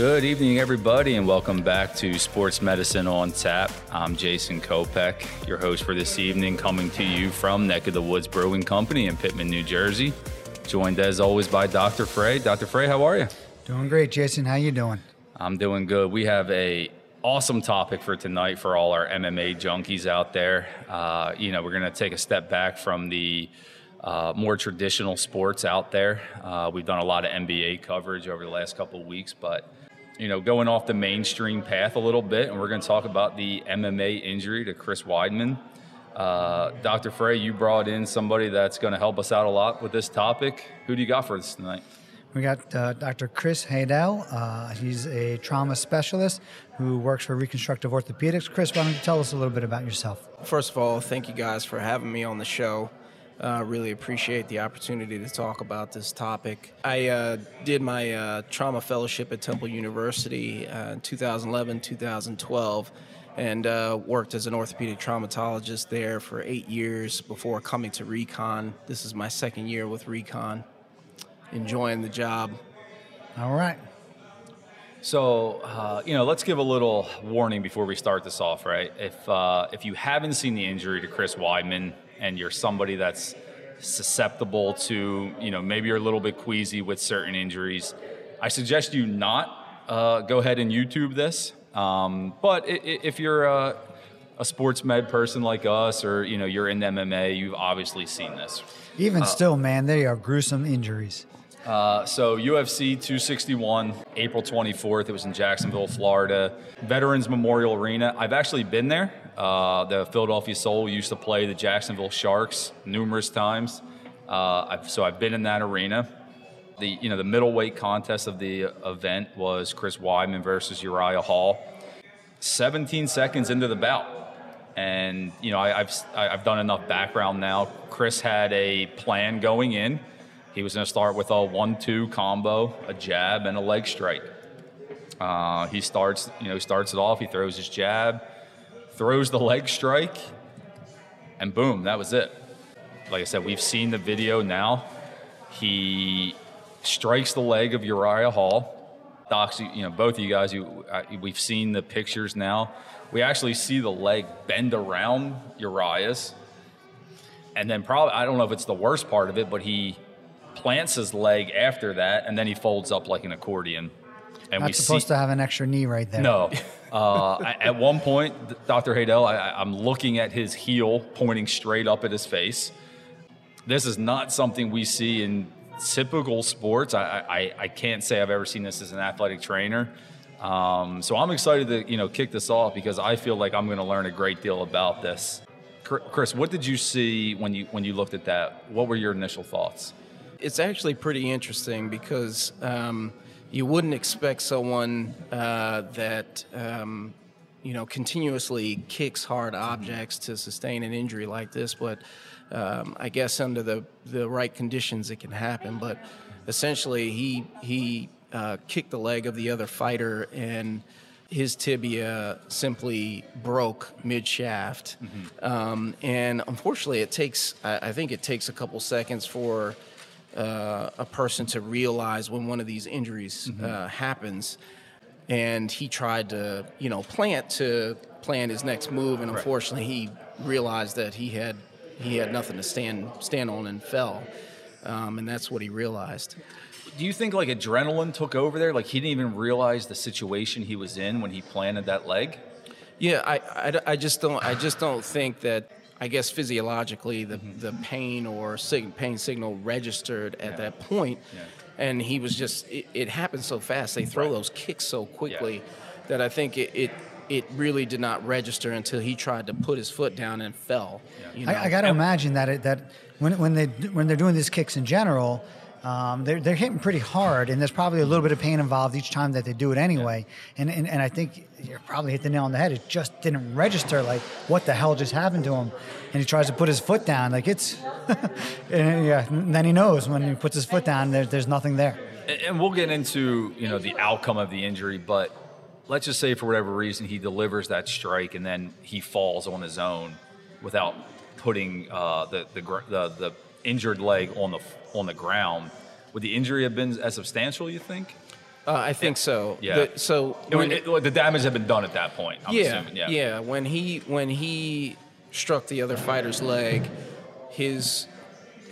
Good evening, everybody, and welcome back to Sports Medicine on Tap. I'm Jason Kopeck, your host for this evening, coming to you from Neck of the Woods Brewing Company in Pitman, New Jersey. Joined as always by Dr. Frey. Dr. Frey, how are you? Doing great, Jason. How you doing? I'm doing good. We have a awesome topic for tonight for all our MMA junkies out there. Uh, you know, we're going to take a step back from the uh, more traditional sports out there. Uh, we've done a lot of NBA coverage over the last couple of weeks, but you know, going off the mainstream path a little bit, and we're going to talk about the MMA injury to Chris Weidman. Uh, Dr. Frey, you brought in somebody that's going to help us out a lot with this topic. Who do you got for us tonight? We got uh, Dr. Chris Haydel. Uh, he's a trauma specialist who works for Reconstructive Orthopedics. Chris, why don't you tell us a little bit about yourself? First of all, thank you guys for having me on the show. Uh, really appreciate the opportunity to talk about this topic. I uh, did my uh, trauma fellowship at Temple University uh, in 2011, 2012, and uh, worked as an orthopedic traumatologist there for eight years before coming to Recon. This is my second year with Recon enjoying the job. All right. So, uh, you know, let's give a little warning before we start this off, right? If uh, if you haven't seen the injury to Chris Weidman and you're somebody that's susceptible to, you know, maybe you're a little bit queasy with certain injuries, I suggest you not uh, go ahead and YouTube this. Um, but if you're a, a, sports med person like us, or you know, you're in MMA, you've obviously seen this. Even still, man, they are gruesome injuries. Uh, so UFC 261, April 24th. It was in Jacksonville, Florida, Veterans Memorial Arena. I've actually been there. Uh, the Philadelphia Soul used to play the Jacksonville Sharks numerous times. Uh, I've, so I've been in that arena. The you know the middleweight contest of the event was Chris Weidman versus Uriah Hall. 17 seconds into the bout, and you know I, I've I've done enough background now. Chris had a plan going in he was going to start with a one-two combo, a jab and a leg strike. Uh, he starts, you know, starts it off. He throws his jab, throws the leg strike, and boom, that was it. Like I said, we've seen the video now. He strikes the leg of Uriah Hall. Docs, you know, both of you guys, you, we've seen the pictures now. We actually see the leg bend around Uriah's, and then probably I don't know if it's the worst part of it, but he plants his leg after that, and then he folds up like an accordion. And Not supposed see, to have an extra knee right there. No. Uh, at one point, Dr. Haydel, I, am looking at his heel pointing straight up at his face. This is not something we see in typical sports. I, I, I can't say I've ever seen this as an athletic trainer. Um, so I'm excited to you know kick this off because I feel like I'm going to learn a great deal about this. Chris, what did you see when you when you looked at that? What were your initial thoughts? It's actually pretty interesting because um, you wouldn't expect someone uh, that um, you know continuously kicks hard objects to sustain an injury like this, but um, I guess under the the right conditions it can happen. But essentially, he he uh, kicked the leg of the other fighter and his tibia simply broke mid shaft, mm-hmm. um, and unfortunately, it takes I, I, think it takes a couple seconds for uh, a person to realize when one of these injuries mm-hmm. uh, happens. And he tried to, you know, plant to plan his next move, and unfortunately, he realized that he had he had nothing to stand stand on and fell, um, and that's what he realized. Do you think like adrenaline took over there? Like he didn't even realize the situation he was in when he planted that leg? Yeah, I, I, I just don't I just don't think that I guess physiologically the, mm-hmm. the pain or sig- pain signal registered at yeah. that point. Yeah. And he was just, it, it, happened so fast. They throw right. those kicks so quickly yeah. that I think it, it, it, really did not register until he tried to put his foot down and fell. You know? I, I got to imagine that it, that when, when, they, when they're doing these kicks in general, um, they're, they're hitting pretty hard, and there's probably a little bit of pain involved each time that they do it anyway. Yeah. And, and, and I think you probably hit the nail on the head. It just didn't register, like, what the hell just happened to him? And he tries to put his foot down, like, it's, and yeah, and then he knows when he puts his foot down, there, there's nothing there. And we'll get into, you know, the outcome of the injury, but let's just say for whatever reason he delivers that strike and then he falls on his own without putting uh, the, the, the, the injured leg on the on the ground. Would the injury have been as substantial? You think? Uh, I think so. Yeah. The- so It, when- it- well, the damage had been done at that point. I'm yeah, assuming. Yeah. When he when he struck the other fighter's leg, his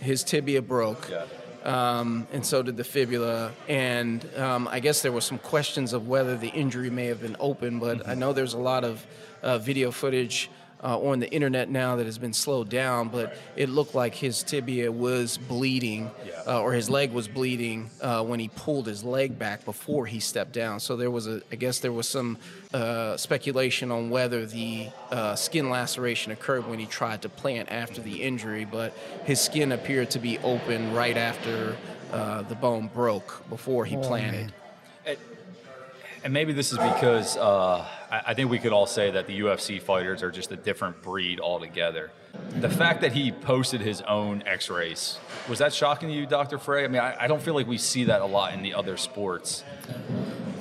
his tibia broke. Yeah. Um, and so did the fibula. And um, I guess there were some questions of whether the injury may have been open, but I know there's a lot of uh, video footage uh, on the internet now that has been slowed down, but it looked like his tibia was bleeding, Yeah. uh, or his leg was bleeding uh, when he pulled his leg back before he stepped down. So there was a, I guess there was some uh, speculation on whether the uh, skin laceration occurred when he tried to plant after the injury, but his skin appeared to be open right after uh, the bone broke before he planted. man. And maybe this is because uh, I, think we could all say that the UFC fighters are just a different breed altogether. The fact that he posted his own X-rays was that shocking to you, Dr. Frey? I mean, I, I don't feel like we see that a lot in the other sports.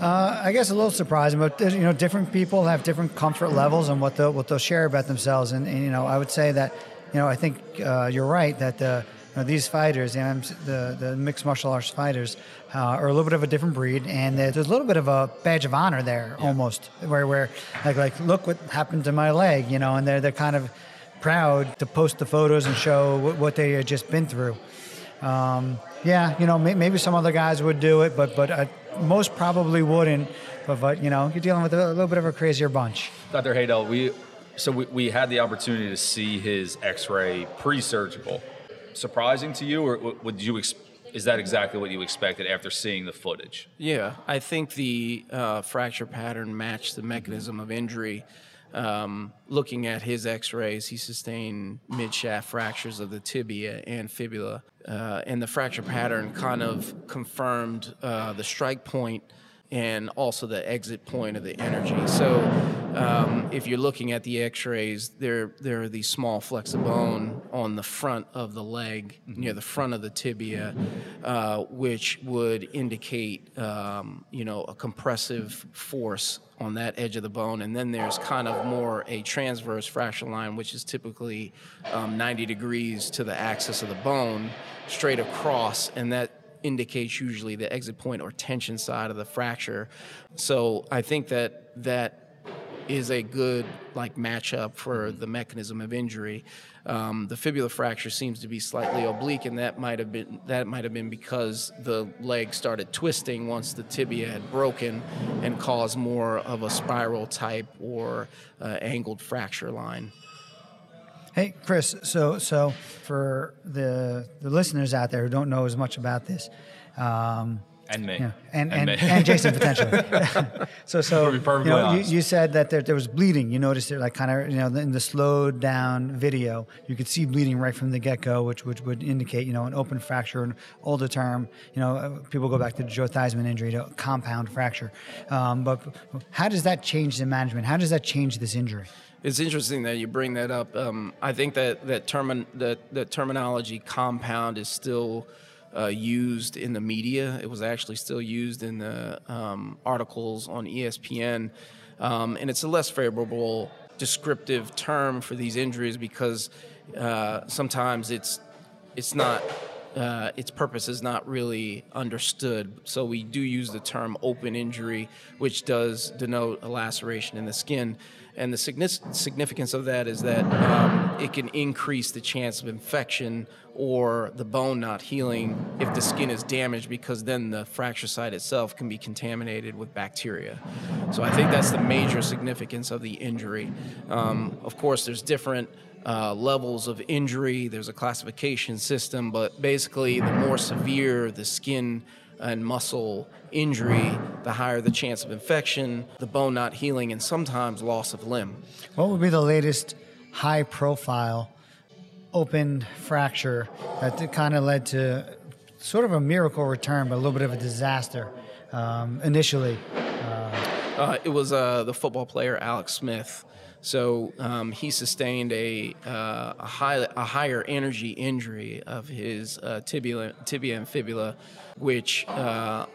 I guess a little surprising, but you know, different people have different comfort levels and what they'll what they'll share about themselves. And, and you know, I would say that, you know, I think uh, you're right that the know, these fighters, the, the the mixed martial arts fighters, uh, are a little bit of a different breed, and there's a little bit of a badge of honor there, almost, where where like like look what happened to my leg, you know, and they're they're kind of proud to post the photos and show what, what they had just been through. Um, yeah, you know, may, maybe some other guys would do it, but but uh, most probably wouldn't. But but you know, you're dealing with a, little bit of a crazier bunch. Dr. Haydel, we so we, we had the opportunity to see his X-ray pre-surgical. Surprising to you, or would you? Ex- is that exactly what you expected after seeing the footage? Yeah, I think the uh, fracture pattern matched the mechanism of injury. Um, looking at his X-rays, he sustained mid-shaft fractures of the tibia and fibula, uh, and the fracture pattern kind of confirmed uh, the strike point and also the exit point of the energy. So, um, if you're looking at the X-rays, there there are these small flecks of bone on the front of the leg, near the front of the tibia, uh, which would indicate, um, you know, a compressive force on that edge of the bone. And then there's kind of more a transverse fracture line, which is typically um, 90 degrees to the axis of the bone, straight across, and that indicates usually the exit point or tension side of the fracture. So I think that that is a good like matchup for the mechanism of injury. Um, the fibula fracture seems to be slightly oblique, and that might have been that might have been because the leg started twisting once the tibia had broken and caused more of a spiral type or uh, angled fracture line. Hey, Chris. So so for the the listeners out there who don't know as much about this. Um, And me. Yeah, and and, and Jason potentially. so so you, know, you, you said that there, there was bleeding. You noticed it like kind of you know in the slowed down video, you could see bleeding right from the get go, which which would indicate you know an open fracture, an older term. You know, people go back to the Joe Theismann injury to compound fracture. Um, but how does that change the management? How does that change this injury? It's interesting that you bring that up. Um, I think that that termin that that terminology compound is still uh, used in the media. It was actually still used in the um, articles on ESPN, um, and it's a less favorable descriptive term for these injuries because uh, sometimes it's it's not uh, its purpose is not really understood. So we do use the term open injury, which does denote a laceration in the skin. And the significance of that is that um, it can increase the chance of infection or the bone not healing if the skin is damaged, because then the fracture site itself can be contaminated with bacteria. So I think that's the major significance of the injury. Um, of course, there's different uh, levels of injury. There's a classification system, but basically, the more severe the skin and muscle injury, the higher the chance of infection, the bone not healing, and sometimes loss of limb. What would be the latest high profile open fracture that kind of led to sort of a miracle return, but a little bit of a disaster um, initially? Uh, it was uh, the football player Alex Smith. So um, he sustained a, uh, a, high, a higher energy injury of his uh, tibia, tibia and fibula, which uh,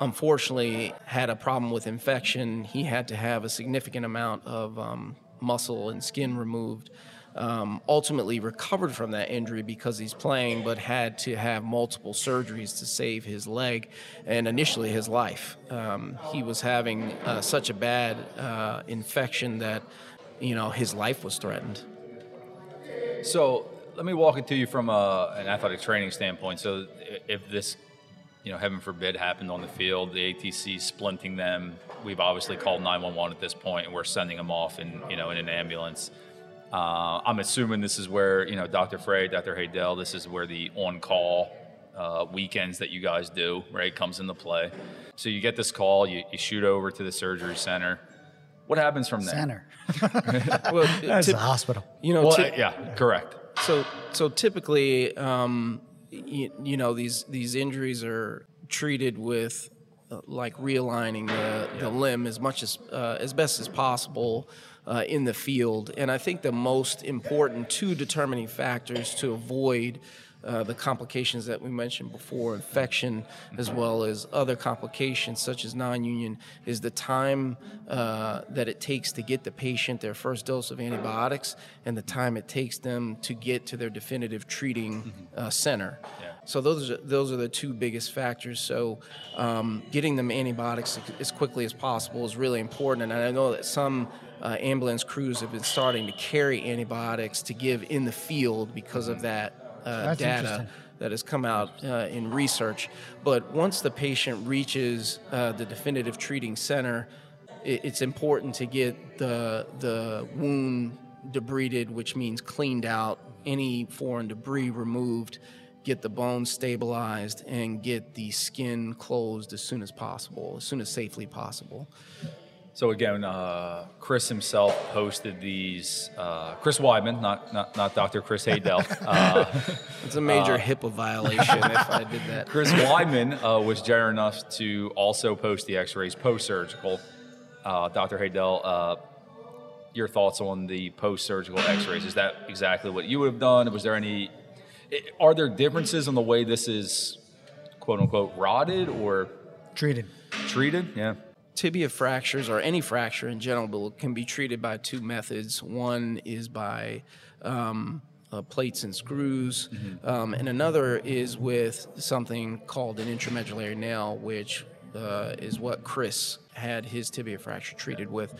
unfortunately had a problem with infection. He had to have a significant amount of um, muscle and skin removed. um, ultimately recovered from that injury because he's playing, but had to have multiple surgeries to save his leg and initially his life. Um, he was having uh, such a bad uh, infection that you know his life was threatened. So let me walk it to you from a, an athletic training standpoint. So if this, you know, heaven forbid, happened on the field, the ATC splinting them, we've obviously called 911 at this point, and we're sending them off in, you know, in an ambulance. Uh, I'm assuming this is where you know Dr. Frey, Dr. Haydel. This is where the on-call uh, weekends that you guys do right comes into play. So you get this call, you, you shoot over to the surgery center. What happens from there? Center. Well, That's tip- the hospital. you know, Well, tip- yeah, correct. So so typically, um, you, you know, these these injuries are treated with uh, like realigning the, the limb as much as uh, as best as possible uh, in the field. And I think the most important two determining factors to avoid uh, the complications that we mentioned before, infection, as well as other complications such as non-union, is the time uh, that it takes to get the patient their first dose of antibiotics and the time it takes them to get to their definitive treating uh, center. So those are those are the two biggest factors. So um, getting them antibiotics as quickly as possible is really important. And I know that some uh, ambulance crews have been starting to carry antibiotics to give in the field because of that uh, data that has come out uh, in research. But once the patient reaches uh, the definitive treating center, it, it's important to get the the wound debrided, which means cleaned out, any foreign debris removed, get the bone stabilized, and get the skin closed as soon as possible, as soon as safely possible. So again, uh, Chris himself posted these. Uh, Chris Weidman, not not not Dr. Chris Haydel. Uh, It's a major HIPAA violation if I did that. Chris Weidman uh, was generous enough to also post the X-rays post-surgical. Uh, Dr. Haydel, uh, your thoughts on the post-surgical X-rays? Is that exactly what you would have done? Was there any? Are there differences in the way this is, quote unquote, rodded or Treated. treated? Yeah. Tibia fractures or any fracture in general can be treated by two methods. One is by um, uh, plates and screws, um, and another is with something called an intramedullary nail, which uh, is what Chris had his tibia fracture treated with.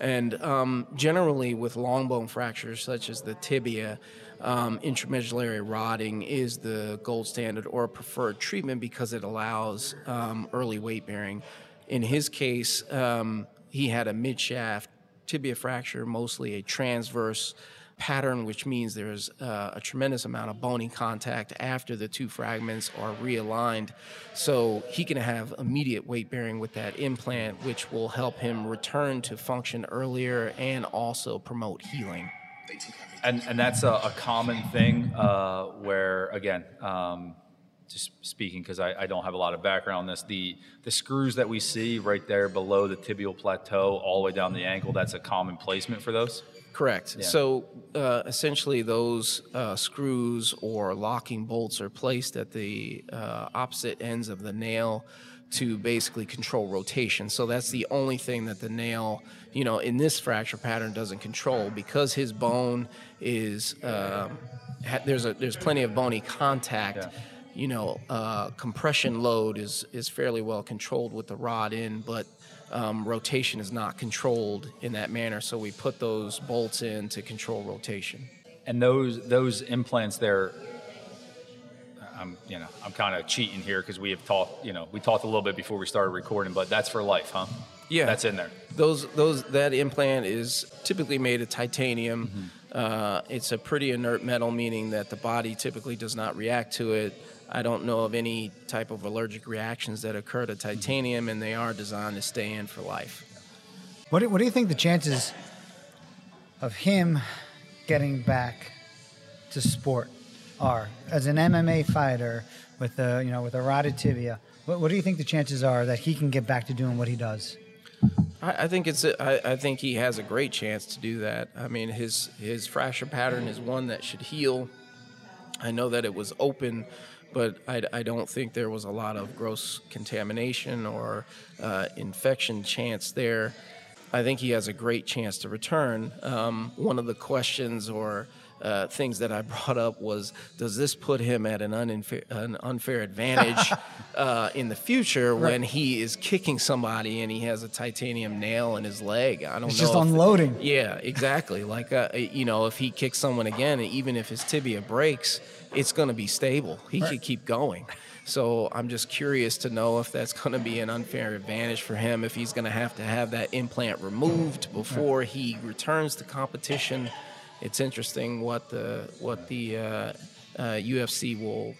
And um, generally, with long bone fractures such as the tibia, um, intramedullary rodding is the gold standard or preferred treatment because it allows um, early weight bearing. In his case, um, he had a midshaft tibia fracture, mostly a transverse pattern, which means there's uh, a tremendous amount of bony contact after the two fragments are realigned. So he can have immediate weight bearing with that implant, which will help him return to function earlier and also promote healing. And and that's a, a common thing uh, where again, um, just speaking because I, I don't have a lot of background on this. The the screws that we see right there below the tibial plateau, all the way down the ankle, that's a common placement for those. Correct. So uh, essentially, those uh, screws or locking bolts are placed at the uh, opposite ends of the nail to basically control rotation. So that's the only thing that the nail, you know, in this fracture pattern doesn't control because his bone is um, ha- there's a there's plenty of bony contact. You know, uh, compression load is is fairly well controlled with the rod in, but um, rotation is not controlled in that manner. So we put those bolts in to control rotation. And those those implants there, I'm you know I'm kind of cheating here because we have talked you know we talked a little bit before we started recording, but that's for life, huh? Yeah. that's in there. Those those that implant is typically made of titanium. Uh, it's a pretty inert metal, meaning that the body typically does not react to it. I don't know of any type of allergic reactions that occur to titanium, and they are designed to stay in for life. What do, what do you think the chances of him getting back to sport are as an MMA fighter with a you know with a rodded tibia? What, what do you think the chances are that he can get back to doing what he does? I, I think it's. A, I, I think he has a great chance to do that. I mean, his his fracture pattern is one that should heal. I know that it was open, but I, I don't think there was a lot of gross contamination or uh, infection chance there. I think he has a great chance to return. Um, one of the questions or uh, things that I brought up was Does this put him at an unfair, an unfair advantage uh, in the future right. when he is kicking somebody and he has a titanium nail in his leg? I don't it's know. just unloading. yeah, exactly. Like, uh, you know, if he kicks someone again, even if his tibia breaks, it's going to be stable. He right. could keep going. So I'm just curious to know if that's going to be an unfair advantage for him, if he's going to have to have that implant removed before he returns to competition it's interesting what the what the uh, uh, UFC will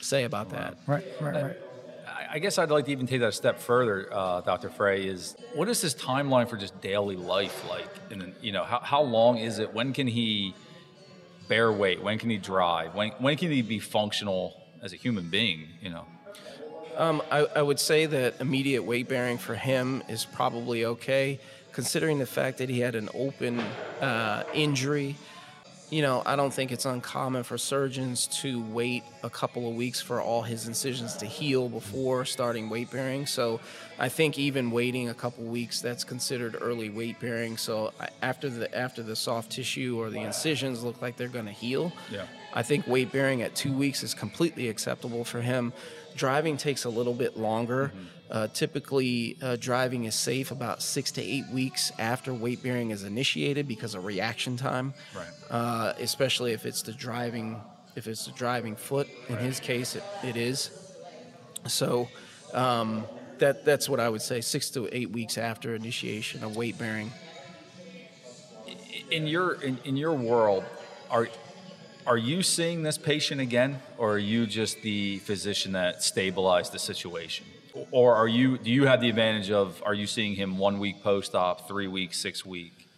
say about that. Right, right, right. I guess I'd like to even take that a step further, uh, Dr. Frey. Is what is his timeline for just daily life like? And you know, how, how long is it? When can he bear weight? When can he drive? When when can he be functional as a human being? You know. Um, I, I would say that immediate weight bearing for him is probably okay considering the fact that he had an open uh, injury. You know, I don't think it's uncommon for surgeons to wait a couple of weeks for all his incisions to heal before starting weight bearing. So I think even waiting a couple of weeks, that's considered early weight bearing. So after the after the soft tissue or the incisions look like they're going to heal, yeah. I think weight bearing at two weeks is completely acceptable for him. Driving takes a little bit longer. Mm-hmm. Uh, typically, uh, driving is safe about six to eight weeks after weight bearing is initiated because of reaction time. Right. Uh, especially if it's the driving, if it's the driving foot. In right. his case, it, it is. So, um, that that's what I would say. Six to eight weeks after initiation of weight bearing. In your in, in your world, are are you seeing this patient again, or are you just the physician that stabilized the situation? Or are you? Do you have the advantage of? Are you seeing him one week post op, three weeks, six week,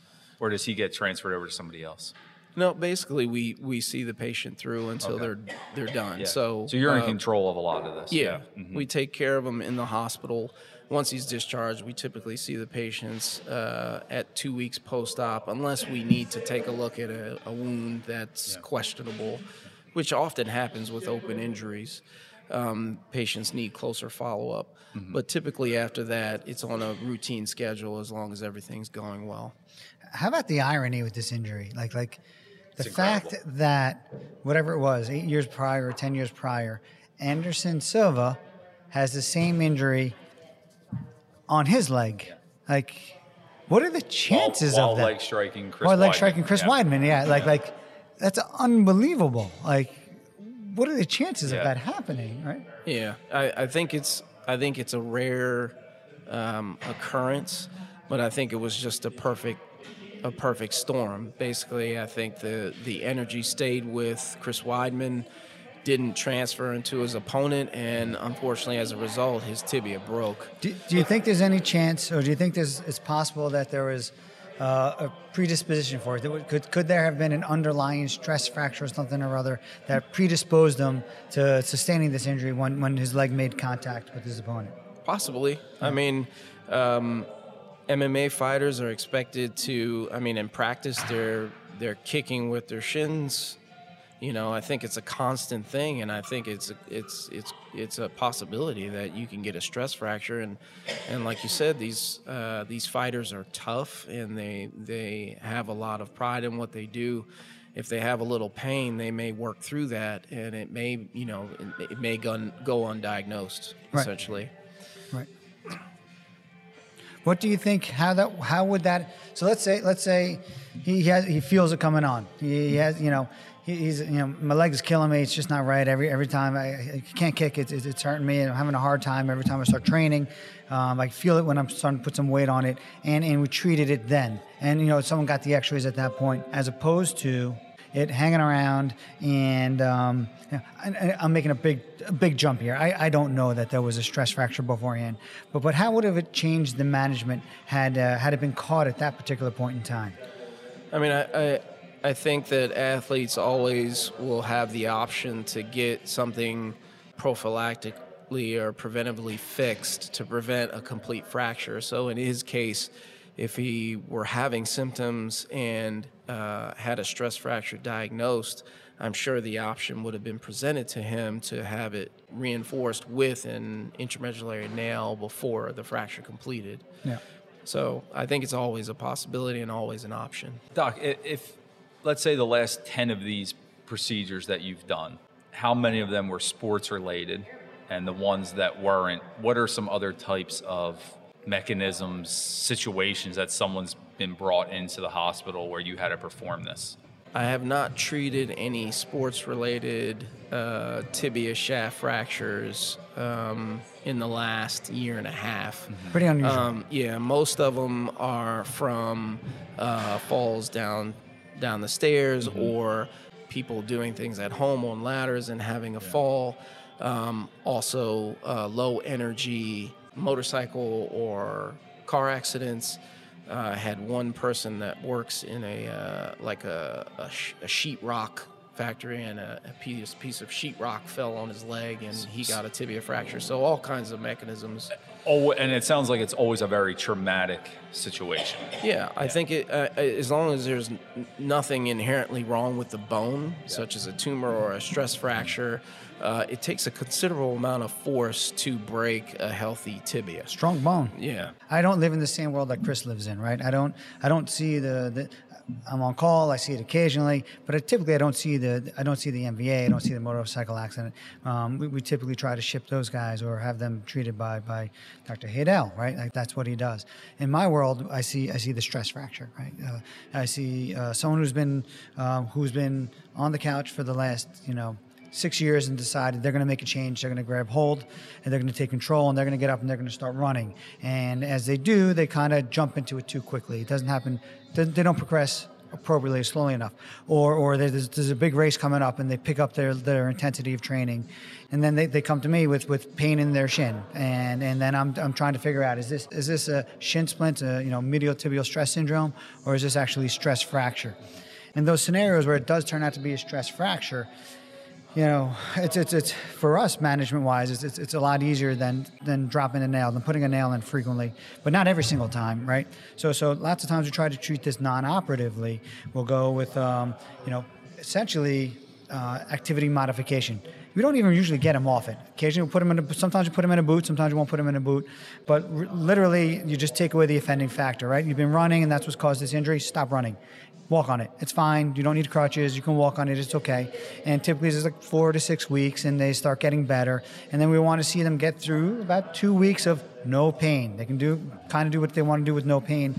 or does he get transferred over to somebody else? No, basically we we see the patient through until okay. they're they're done. Yeah. So so you're in uh, control of a lot of this. Yeah, yeah. Mm-hmm. we take care of him in the hospital. Once he's discharged, we typically see the patients uh, at two weeks post op, unless we need to take a look at a, a wound that's yeah. questionable, which often happens with open injuries um, patients need closer follow up. Mm-hmm. But typically after that, it's on a routine schedule as long as everything's going well. How about the irony with this injury? Like, like the fact that whatever it was, eight years prior or 10 years prior, Anderson Silva has the same injury on his leg. Like, what are the chances while, while of that? leg striking Chris while Weidman. leg striking Chris yeah. Weidman, yeah. Like, yeah. like that's unbelievable. Like, what are the chances yeah. of that happening, right? Yeah, I, I, think it's I think it's a rare um, occurrence, but I think it was just a perfect a perfect storm. Basically, I think the the energy stayed with Chris Weidman, didn't transfer into his opponent, and unfortunately, as a result, his tibia broke. Do, do you think there's any chance, or do you think there's, it's possible that there was uh, a predisposition for it? Could, could there have been an underlying stress fracture or something or other that predisposed him to sustaining this injury when, when his leg made contact with his opponent? Possibly. Yeah. I mean, um, MMA fighters are expected to. I mean, in practice, they're they're kicking with their shins you know, I think it's a constant thing, and I think it's it's it's it's a possibility that you can get a stress fracture, and and like you said, these uh, these fighters are tough, and they they have a lot of pride in what they do. If they have a little pain, they may work through that, and it may you know it, it may go, go undiagnosed right. essentially. Right. What do you think? How that? How would that? So let's say let's say he has he feels it coming on. He has you know he's you know my leg is killing me. It's just not right. Every every time I, I can't kick, it, it's, it's hurting me. I'm having a hard time every time I start training. Um, I feel it when I'm starting to put some weight on it, and and we treated it then. And you know someone got the X-rays at that point, as opposed to it hanging around. And um, I, am making a big a big jump here. I, I don't know that there was a stress fracture beforehand, but but how would have it changed the management had uh, had it been caught at that particular point in time? I mean, I, I I think that athletes always will have the option to get something prophylactically or preventively fixed to prevent a complete fracture. So in his case, if he were having symptoms and uh, had a stress fracture diagnosed, I'm sure the option would have been presented to him to have it reinforced with an intramedullary nail before the fracture completed. Yeah. So I think it's always a possibility and always an option. Doc, i- if let's say the last 10 of these procedures that you've done, how many of them were sports related? And the ones that weren't, what are some other types of mechanisms, situations that someone's been brought into the hospital where you had to perform this? I have not treated any sports related uh, tibia shaft fractures um, in the last year and a half. Pretty unusual. Um, yeah, most of them are from uh, falls down down the stairs or people doing things at home on ladders and having a fall. Um, also, uh, low energy motorcycle or car accidents. Uh, had one person that works in a uh, like a, a, sh- a sheetrock factory, and a, a piece piece of sheetrock fell on his leg, and he got a tibia fracture. So all kinds of mechanisms. Oh, and it sounds like it's always a very traumatic situation. Yeah, I think it, uh, as long as there's nothing inherently wrong with the bone, such as a tumor or a stress fracture, uh, it takes a considerable amount of force to break a healthy tibia. Strong bone. Yeah. I don't live in the same world that Chris lives in, right? I don't. I don't see the. the I'm on call. I see it occasionally, but I, typically I don't see the. I don't see the MVA. I don't see the motorcycle accident. Um, we, we typically try to ship those guys or have them treated by by Dr. Haydel, right? Like that's what he does. In my world, I see I see the stress fracture, right? Uh, I see uh, someone who's been um, who's been on the couch for the last, you know, six years and decided they're going to make a change. They're going to grab hold and they're going to take control and they're going to get up and they're going to start running. And as they do, they kind of jump into it too quickly. It doesn't happen, they don't progress appropriately slowly enough. Or, or there's, there's a big race coming up and they pick up their, their intensity of training. And then they, they come to me with, with pain in their shin. And, and then I'm, I'm trying to figure out is this, is this a shin splint, a, you know, medial tibial stress syndrome, or is this actually stress fracture? In those scenarios where it does turn out to be a stress fracture, you know, it's it's it's for us management wise, it's, it's it's a lot easier than than dropping a nail than putting a nail in frequently, but not every single time, right? So so lots of times we try to treat this non-operatively. We'll go with um, you know essentially uh, activity modification. We don't even usually get them off it. Occasionally, we put them in. A, sometimes we put them in a boot. Sometimes we won't put them in a boot. But r- literally, you just take away the offending factor, right? You've been running, and that's what's caused this injury. Stop running walk on it. It's fine. You don't need crutches. You can walk on it. It's okay. And typically it's like four to six weeks, and they start getting better. And then we want to see them get through about two weeks of no pain. They can do kind of do what they want to do with no pain.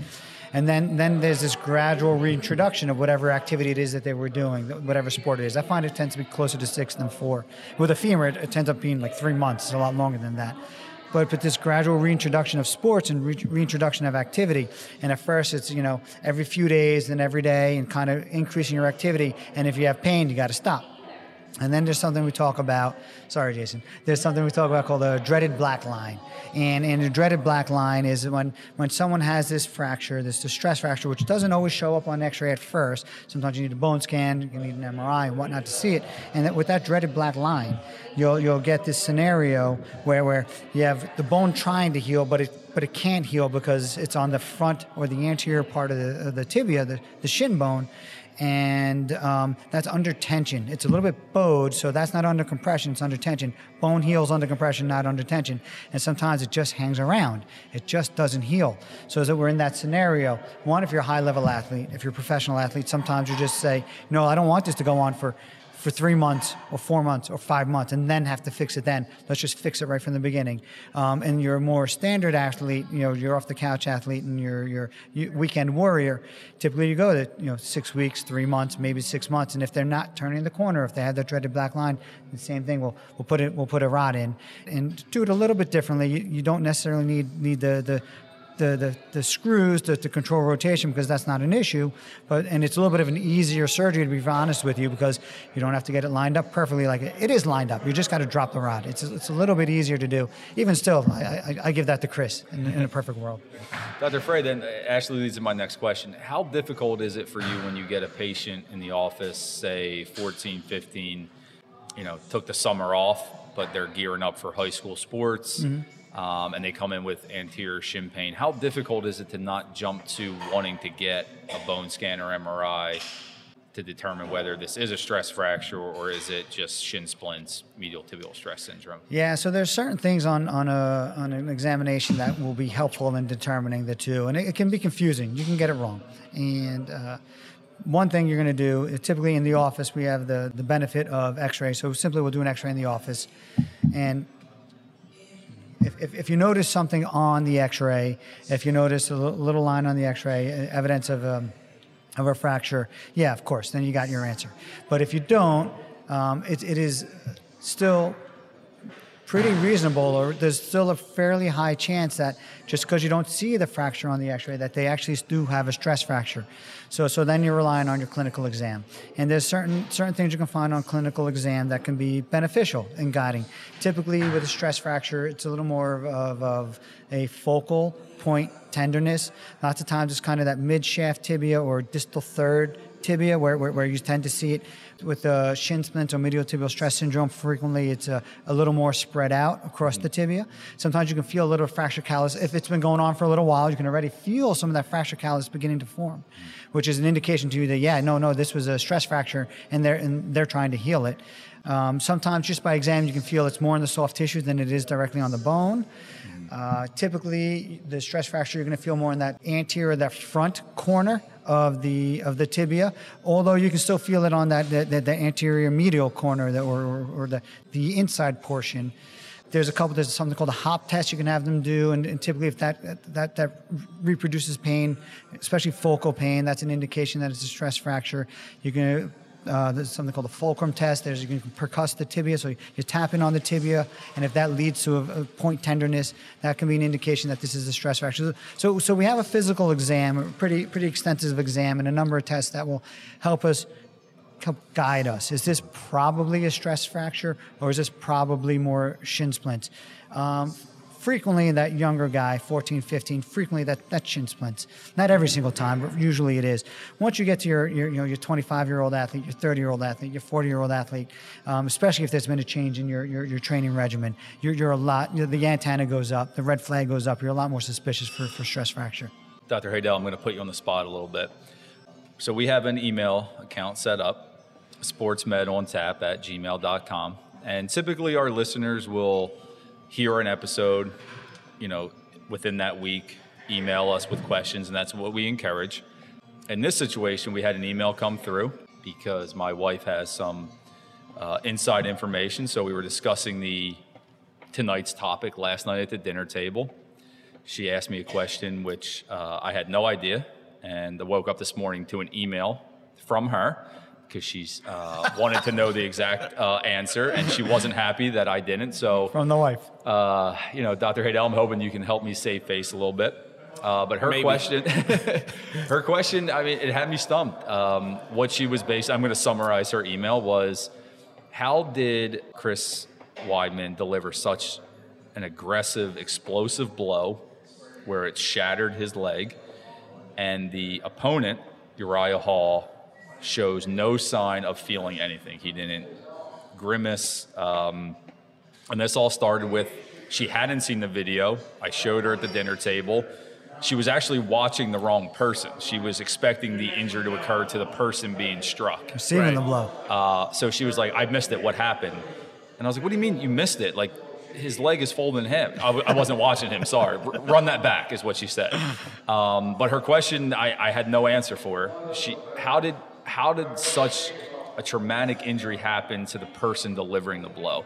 And then, then there's this gradual reintroduction of whatever activity it is that they were doing, whatever sport it is. I find it tends to be closer to six than four. With a femur, it, it tends up being like three months. It's a lot longer than that but but this gradual reintroduction of sports and re- reintroduction of activity. And at first, it's you know every few days, then every day, and kind of increasing your activity. And if you have pain, you got to stop. And then there's something we talk about. Sorry, Jason. There's something we talk about called a dreaded black line. And, and the dreaded black line is when, when someone has this fracture, this distress fracture, which doesn't always show up on X-ray at first. Sometimes you need a bone scan, you need an MRI and whatnot to see it. And that with that dreaded black line, you'll you'll get this scenario where where you have the bone trying to heal, but it but it can't heal because it's on the front or the anterior part of the, of the tibia, the, the shin bone, and um, that's under tension. It's a little bit bowed, so that's not under compression, it's under tension. Bone heals under compression, not under tension. And sometimes it just hangs around, it just doesn't heal. So, as we're in that scenario, one, if you're a high level athlete, if you're a professional athlete, sometimes you just say, no, I don't want this to go on for for three months or four months or five months and then have to fix it then. Let's just fix it right from the beginning. Um, and you're a more standard athlete, you know, you're off the couch athlete and you're, you're you, weekend warrior. Typically you go to, you know, six weeks, three months, maybe six months. And if they're not turning the corner, if they have that dreaded black line, the same thing, we'll, we'll put it, we'll put a rod in and do it a little bit differently. You, you don't necessarily need, need the, the, the, the, the screws to, to control rotation because that's not an issue. But and it's a little bit of an easier surgery to be honest with you because you don't have to get it lined up perfectly like it, it is lined up. You just got to drop the rod. It's it's a little bit easier to do. Even still, I, I, I give that to Chris in, in a perfect world. Dr. Frey, then actually leads to my next question. How difficult is it for you when you get a patient in the office, say 14, 15, you know, took the summer off, but they're gearing up for high school sports, mm-hmm. Um, and they come in with anterior shin pain? How difficult is it to not jump to wanting to get a bone scan or MRI to determine whether this is a stress fracture or is it just shin splints, medial tibial stress syndrome. Yeah, so there's certain things on on a on an examination that will be helpful in determining the two, and it, it can be confusing. You can get it wrong, and. Uh, one thing you're going to do is typically in the office we have the, the benefit of x-ray so simply we'll do an x-ray in the office and if, if, if you notice something on the x-ray if you notice a little line on the x-ray evidence of a, of a fracture yeah of course then you got your answer. But if you don't um, it, it is still pretty reasonable, or there's still a fairly high chance that just because you don't see the fracture on the X-ray, that they actually do have a stress fracture. So, so then you're relying on your clinical exam, and there's certain certain things you can find on clinical exam that can be beneficial in guiding. Typically, with a stress fracture, it's a little more of, of, of a focal point tenderness. Lots of times, it's kind of that mid shaft tibia or distal third tibia where, where, where you tend to see it with the shin splints or medial tibial stress syndrome, frequently it's a, a little more spread out across the tibia. Sometimes you can feel a little fracture callus. If it's been going on for a little while, you can already feel some of that fracture callus beginning to form, which is an indication to you that, yeah, no, no, this was a stress fracture and they're, and they're trying to heal it. Um, sometimes just by exam, you can feel it's more in the soft tissue than it is directly on the bone. Uh, typically, the stress fracture you're going to feel more in that anterior, that front corner of the of the tibia, although you can still feel it on that the, the, anterior medial corner that, or, or, or, the, the inside portion. There's a couple. There's something called a hop test you can have them do, and, and typically if that that that reproduces pain, especially focal pain, that's an indication that it's a stress fracture. You can uh, there's something called the fulcrum test. There's you can percuss the tibia, so you're tapping on the tibia, and if that leads to a, a, point tenderness, that can be an indication that this is a stress fracture. So, so we have a physical exam, a pretty pretty extensive exam, and a number of tests that will help us help guide us. Is this probably a stress fracture, or is this probably more shin splints? Um, frequently that younger guy, 14, 15, frequently that, that shin splints. Not every single time, but usually it is. Once you get to your, your you know, your 25 year old athlete, your 30 year old athlete, your 40 year old athlete, um, especially if there's been a change in your, your, your training regimen, you're, you're a lot, you the antenna goes up, the red flag goes up, you're a lot more suspicious for, for stress fracture. Dr. Haydel, I'm going to put you on the spot a little bit. So we have an email account set up, sportsmedontap at gmail.com. And typically our listeners will hear an episode, you know, within that week, email us with questions, and that's what we encourage. In this situation, we had an email come through because my wife has some uh, inside information. So we were discussing the tonight's topic last night at the dinner table. She asked me a question which uh, I had no idea, and I woke up this morning to an email from her because she's uh, wanted to know the exact uh, answer, and she wasn't happy that I didn't. So from the wife, uh, you know, Dr. Haydel, I'm hoping you can help me save face a little bit. Uh, but her Maybe. question, her question, I mean, it had me stumped. Um, what she was based, I'm going to summarize her email was, how did Chris Weidman deliver such an aggressive, explosive blow where it shattered his leg, and the opponent Uriah Hall shows no sign of feeling anything. He didn't grimace. Um, and this all started with she hadn't seen the video. I showed her at the dinner table. She was actually watching the wrong person. She was expecting the injury to occur to the person being struck. Receiving right? the blow. Uh, so she was like, I missed it. What happened? And I was like, What do you mean you missed it? Like, his leg is folding him. I w- I wasn't watching him. Sorry. R- run that back is what she said. Um, but her question, I, I had no answer for. Her. She, how did how did such a traumatic injury happen to the person delivering the blow?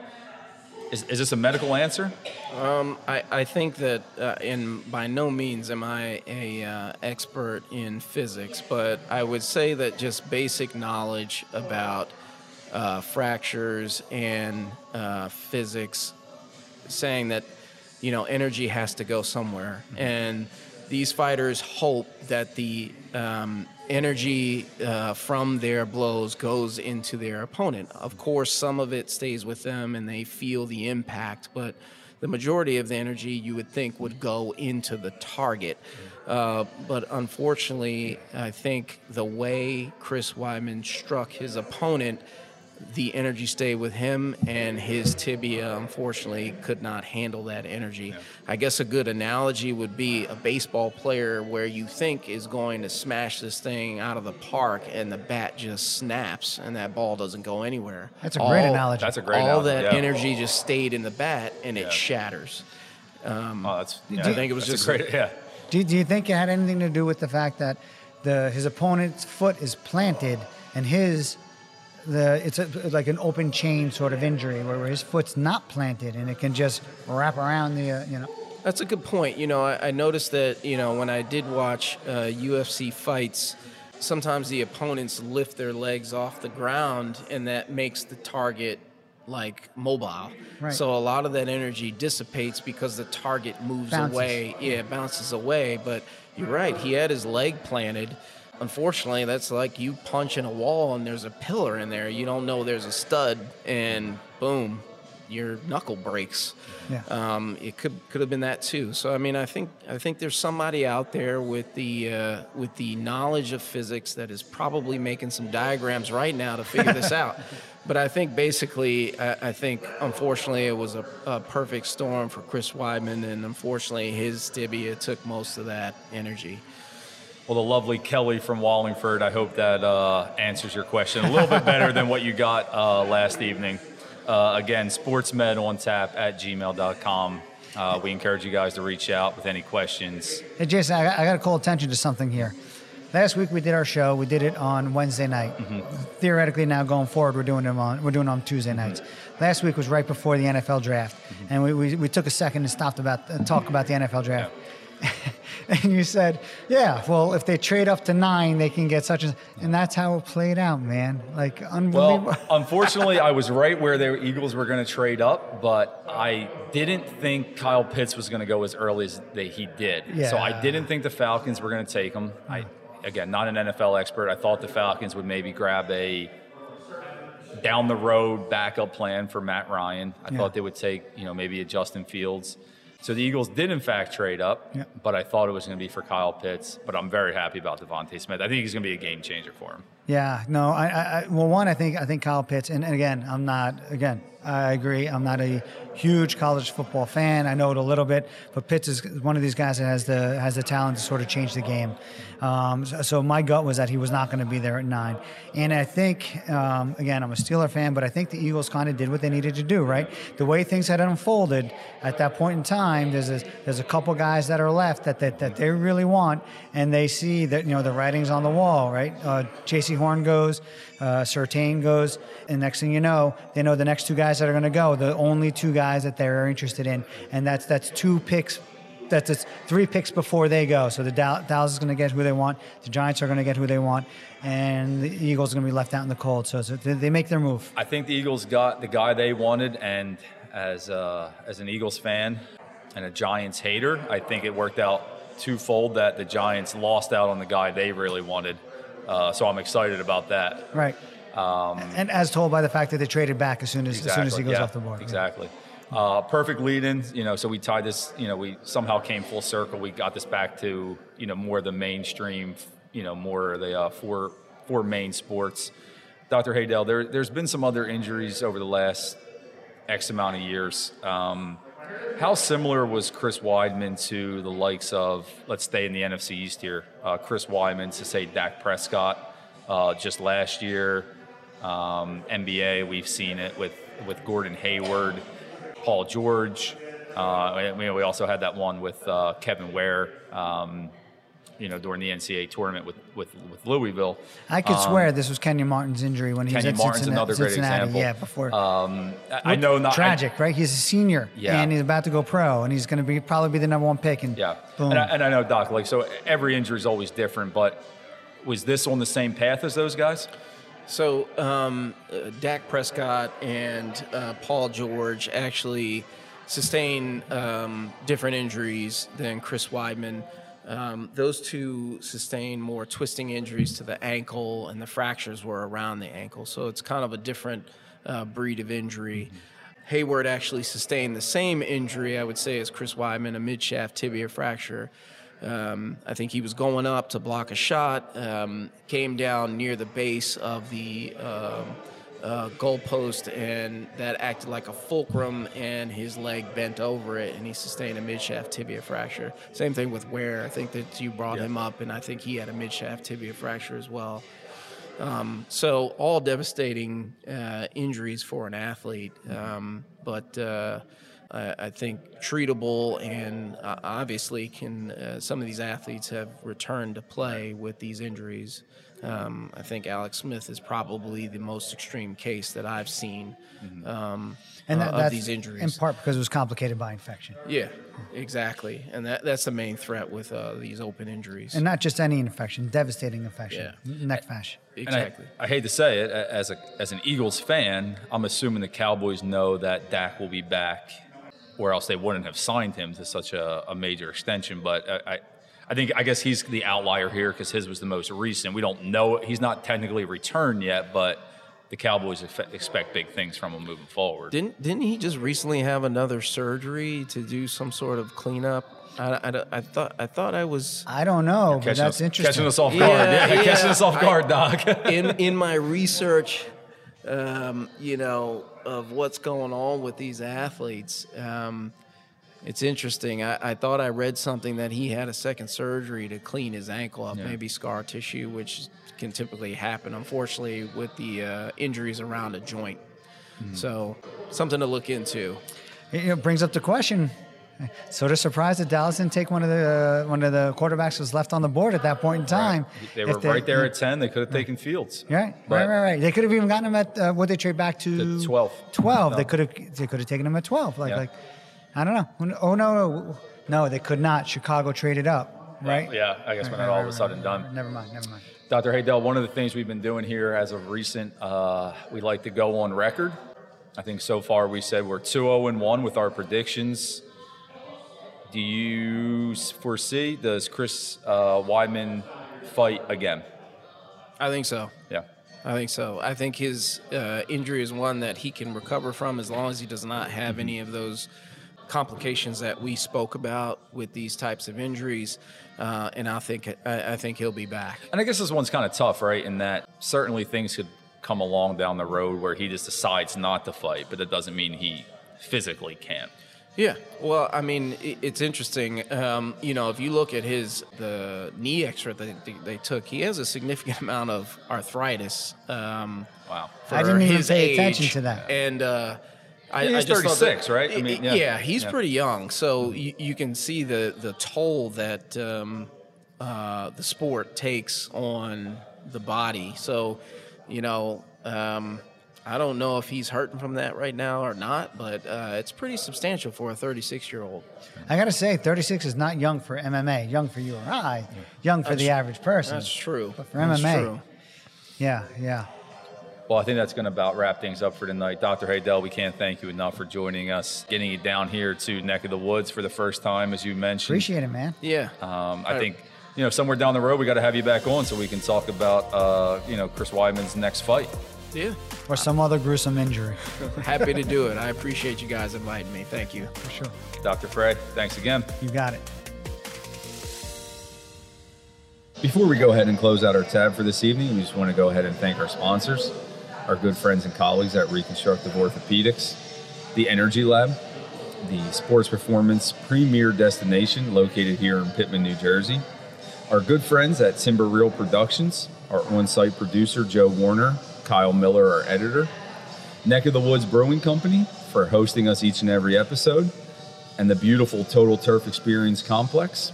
Is, is this a medical answer? Um, I, I think that, uh, in by no means am I a uh, expert in physics, but I would say that just basic knowledge about uh, fractures and uh, physics, saying that you know energy has to go somewhere, mm-hmm. and these fighters hope that the um, energy uh, from their blows goes into their opponent. Of course, some of it stays with them and they feel the impact, but the majority of the energy you would think would go into the target. Uh, but unfortunately, I think the way Chris Weidman struck his opponent the energy stayed with him, and his tibia unfortunately could not handle that energy. I guess a good analogy would be a baseball player where you think is going to smash this thing out of the park, and the bat just snaps, and that ball doesn't go anywhere. That's a great analogy. That's a great All analogy, that yeah. energy just stayed in the bat, and it Yeah. shatters. Um, oh, that's. Yeah, Do- I think it was just great. Yeah. Do, do you think it had anything to do with the fact that the his opponent's foot is planted and his the it's a, like an open chain sort of injury where, his foot's not planted and it can just wrap around the uh, you know That's a good point. You know, I, I noticed that, you know, when I did watch uh, UFC fights, sometimes the opponents lift their legs off the ground and that makes the target like mobile. Right. So a lot of that energy dissipates because the target moves Bounces. away. Yeah, it bounces away. But you're right, he had his leg planted. Unfortunately, that's like you punch in a wall and there's a pillar in there. You don't know there's a stud, and boom, your knuckle breaks. Yeah. Um, it could could have been that too. So I mean, I think I think there's somebody out there with the uh, with the knowledge of physics that is probably making some diagrams right now to figure this out. But I think basically, I, I think unfortunately it was a, a perfect storm for Chris Weidman, and unfortunately his tibia took most of that energy. Well, the lovely Kelly from Wallingford. I hope that uh, answers your question a little bit better than what you got uh, last evening. Uh, again, sportsmed on tap at gmail.com. Uh, we encourage you guys to reach out with any questions. Hey, Jason, I, got- I got to call attention to something here. Last week we did our show. We did it on Wednesday night. Theoretically, now going forward, we're doing them on we're doing it on Tuesday nights. Last week was right before the NFL draft, and we, we, we took a second and stopped about uh, talk about the NFL draft. and you said, "Yeah, well, if they trade up to nine, they can get such a," and that's how it played out, man. Like unbelievable. Well, unfortunately, I was right where the Eagles were going to trade up, but I didn't think Kyle Pitts was going to go as early as they, he did. So I didn't think the Falcons were going to take him. I, again, not an NFL expert. I thought the Falcons would maybe grab a down the road backup plan for Matt Ryan. I Yeah. thought they would take, you know, maybe a Justin Fields. So the Eagles did in fact trade up, Yeah. but I thought it was going to be for Kyle Pitts. But I'm very happy about DeVonta Smith. I think he's going to be a game changer for him. Yeah, no, I, I, well, one, I think, I think Kyle Pitts, and, and again, I'm not, again, I agree, I'm not a huge college football fan. I know it a little bit, but Pitts is one of these guys that has the has the talent to sort of change the game. Um, so, so my gut was that he was not going to be there at nine, and I think, um, again, I'm a Steeler fan, but I think the Eagles kind of did what they needed to do, right? The way things had unfolded at that point in time, there's a, there's a couple guys that are left that, that that they really want, and they see that you know the writing's on the wall, right? Uh, Jaycee Horn goes, uh, Surtain goes, and next thing you know, they know the next two guys that are going to go, the only two guys that they're interested in, and that's that's two picks. That's it's three picks before they go. So the Dallas is going to get who they want. The Giants are going to get who they want, and the Eagles are going to be left out in the cold. So, so they, they make their move. I think the Eagles got the guy they wanted, and as uh, as an Eagles fan and a Giants hater, I think it worked out twofold that the Giants lost out on the guy they really wanted. Uh, so I'm excited about that. Right. and as told by the fact that they traded back as soon as as soon as he goes yeah, off the board. Exactly. Uh, perfect lead-in. You know, so we tied this. You know, we somehow came full circle. We got this back to you know more the mainstream. You know, more the uh, four four main sports. Dr. Haydel, there there's been some other injuries over the last X amount of years. Um, how similar was Chris Weidman to the likes of, let's stay in the NFC East here, uh, Chris Weidman to say Dak Prescott uh, just last year? Um, NBA, we've seen it with, with Gordon Hayward, Paul George. Uh, we we also had that one with uh, Kevin Ware, um, you know, during the NCAA tournament with, with, with Louisville. I could swear this was Kenyon Martin's injury when he Kenyon was at Martin's Cincinnati. another great Cincinnati. example. Yeah, before. Um, I, I know not I- tragic, right? He's a senior, Yeah. and he's about to go pro, and he's going to be probably be the number one pick. And Yeah, boom. and I, and I know Doc. Like so, every injury is always different. But was this on the same path as those guys? So um, uh, Dak Prescott and uh, Paul George actually sustain um, different injuries than Chris Weidman. Um, those two sustained more twisting injuries to the ankle, and the fractures were around the ankle. So it's kind of a different uh, breed of injury. Hayward actually sustained the same injury, I would say, as Chris Weidman, a midshaft tibia fracture. Um, I think he was going up to block a shot, um, came down near the base of the um, uh, goalpost, and that acted like a fulcrum, and his leg bent over it, and he sustained a midshaft tibia fracture. Same thing with Ware. I think that you brought Yeah. him up, and I think he had a midshaft tibia fracture as well. Um, so all devastating uh, injuries for an athlete, um, but uh, I, I think treatable and uh, obviously can. Uh, some of these athletes have returned to play with these injuries. Um, I think Alex Smith is probably the most extreme case that I've seen um, And uh, of that's these injuries. in part because it was complicated by infection, yeah, exactly, and that, that's the main threat with uh, these open injuries. and not just any infection, devastating infection, Yeah. neck fascia. Exactly. I, I hate to say it, as a as an Eagles fan, I'm assuming the Cowboys know that Dak will be back, or else they wouldn't have signed him to such a, a major extension. But I, I, I think I guess he's the outlier here because his was the most recent. We don't know he's not technically returned yet, but the Cowboys eff- expect big things from him moving forward. Didn't didn't he just recently have another surgery to do some sort of cleanup? I, I, I thought I thought I was I don't know, but catching that's us, interesting. catching us off guard. Yeah, Yeah, catching us off I- guard, Doc. in in my research, um, you know, of what's going on with these athletes. Um, it's interesting. I, I thought I read something that he had a second surgery to clean his ankle up, maybe scar tissue, which can typically happen, unfortunately, with the uh, injuries around a joint. Mm-hmm. So, something to look into. It you know, brings up the question. Sort of surprised that Dallas didn't take one of the one of the quarterbacks was left on the board at that point in time. They If were right there at ten. They could have taken Fields. Right, But- right, right, right. They could have even gotten him at uh, what they trade back to The 12. Twelve. No. They could have they could have taken him at twelve. Like Yeah. like I don't know. Oh no, no, no, they could not. Chicago traded up, right? Yeah, I guess when it all of a sudden done. Never mind, never mind. Dr. Haydel, one of the things we've been doing here as of recent, uh, we like to go on record. I think so far we said we're 2 0 and 1 with our predictions. Do you foresee, does Chris uh, Weidman fight again? I think so. Yeah. I think so. I think his uh, injury is one that he can recover from as long as he does not have any of those complications that we spoke about with these types of injuries. Uh, and I think I, I think he'll be back. And I guess this one's kind of tough, right? In that certainly things could come along down the road where he just decides not to fight, but that doesn't mean he physically can't. Yeah. Well, I mean, it's interesting. Um, you know, if you look at his the knee X-ray that they, they took, he has a significant amount of arthritis. Um, Wow. for I didn't even his pay age. attention to that. And uh, I, He's I just 36, that- right? I mean, yeah. he's Yeah. pretty young, so you, you can see the the toll that um, uh, the sport takes on the body. So, you know. Um, I don't know if he's hurting from that right now or not, but uh, it's pretty substantial for a 36 year old. I gotta say, 36 is not young for MMA. Young for you or I. Young for the average person. That's true. But for That's MMA. true. Yeah, yeah. Well, I think that's going to about wrap things up for tonight. Dr. Haydel, we can't thank you enough for joining us, getting you down here to Neck of the Woods for the first time, as you mentioned. Appreciate it, man. Yeah. Um, I think, you know, somewhere down the road, we got to have you back on so we can talk about, uh, you know, Chris Weidman's next fight. yeah. Or some other gruesome injury. Happy to do it. I appreciate you guys inviting me. Thank you. For sure. Dr. Fred, thanks again. You got it. Before we go ahead and close out our tab for this evening, we just want to go ahead and thank our sponsors, our good friends and colleagues at Reconstructive Orthopedics, the Energy Lab, the sports performance premier destination located here in Pitman, New Jersey, our good friends at Timber Reel Productions, our on site producer, Joe Warner, Kyle Miller, our editor, Neck of the Woods Brewing Company for hosting us each and every episode, and the beautiful Total Turf Experience Complex.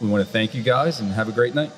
We want to thank you guys and have a great night.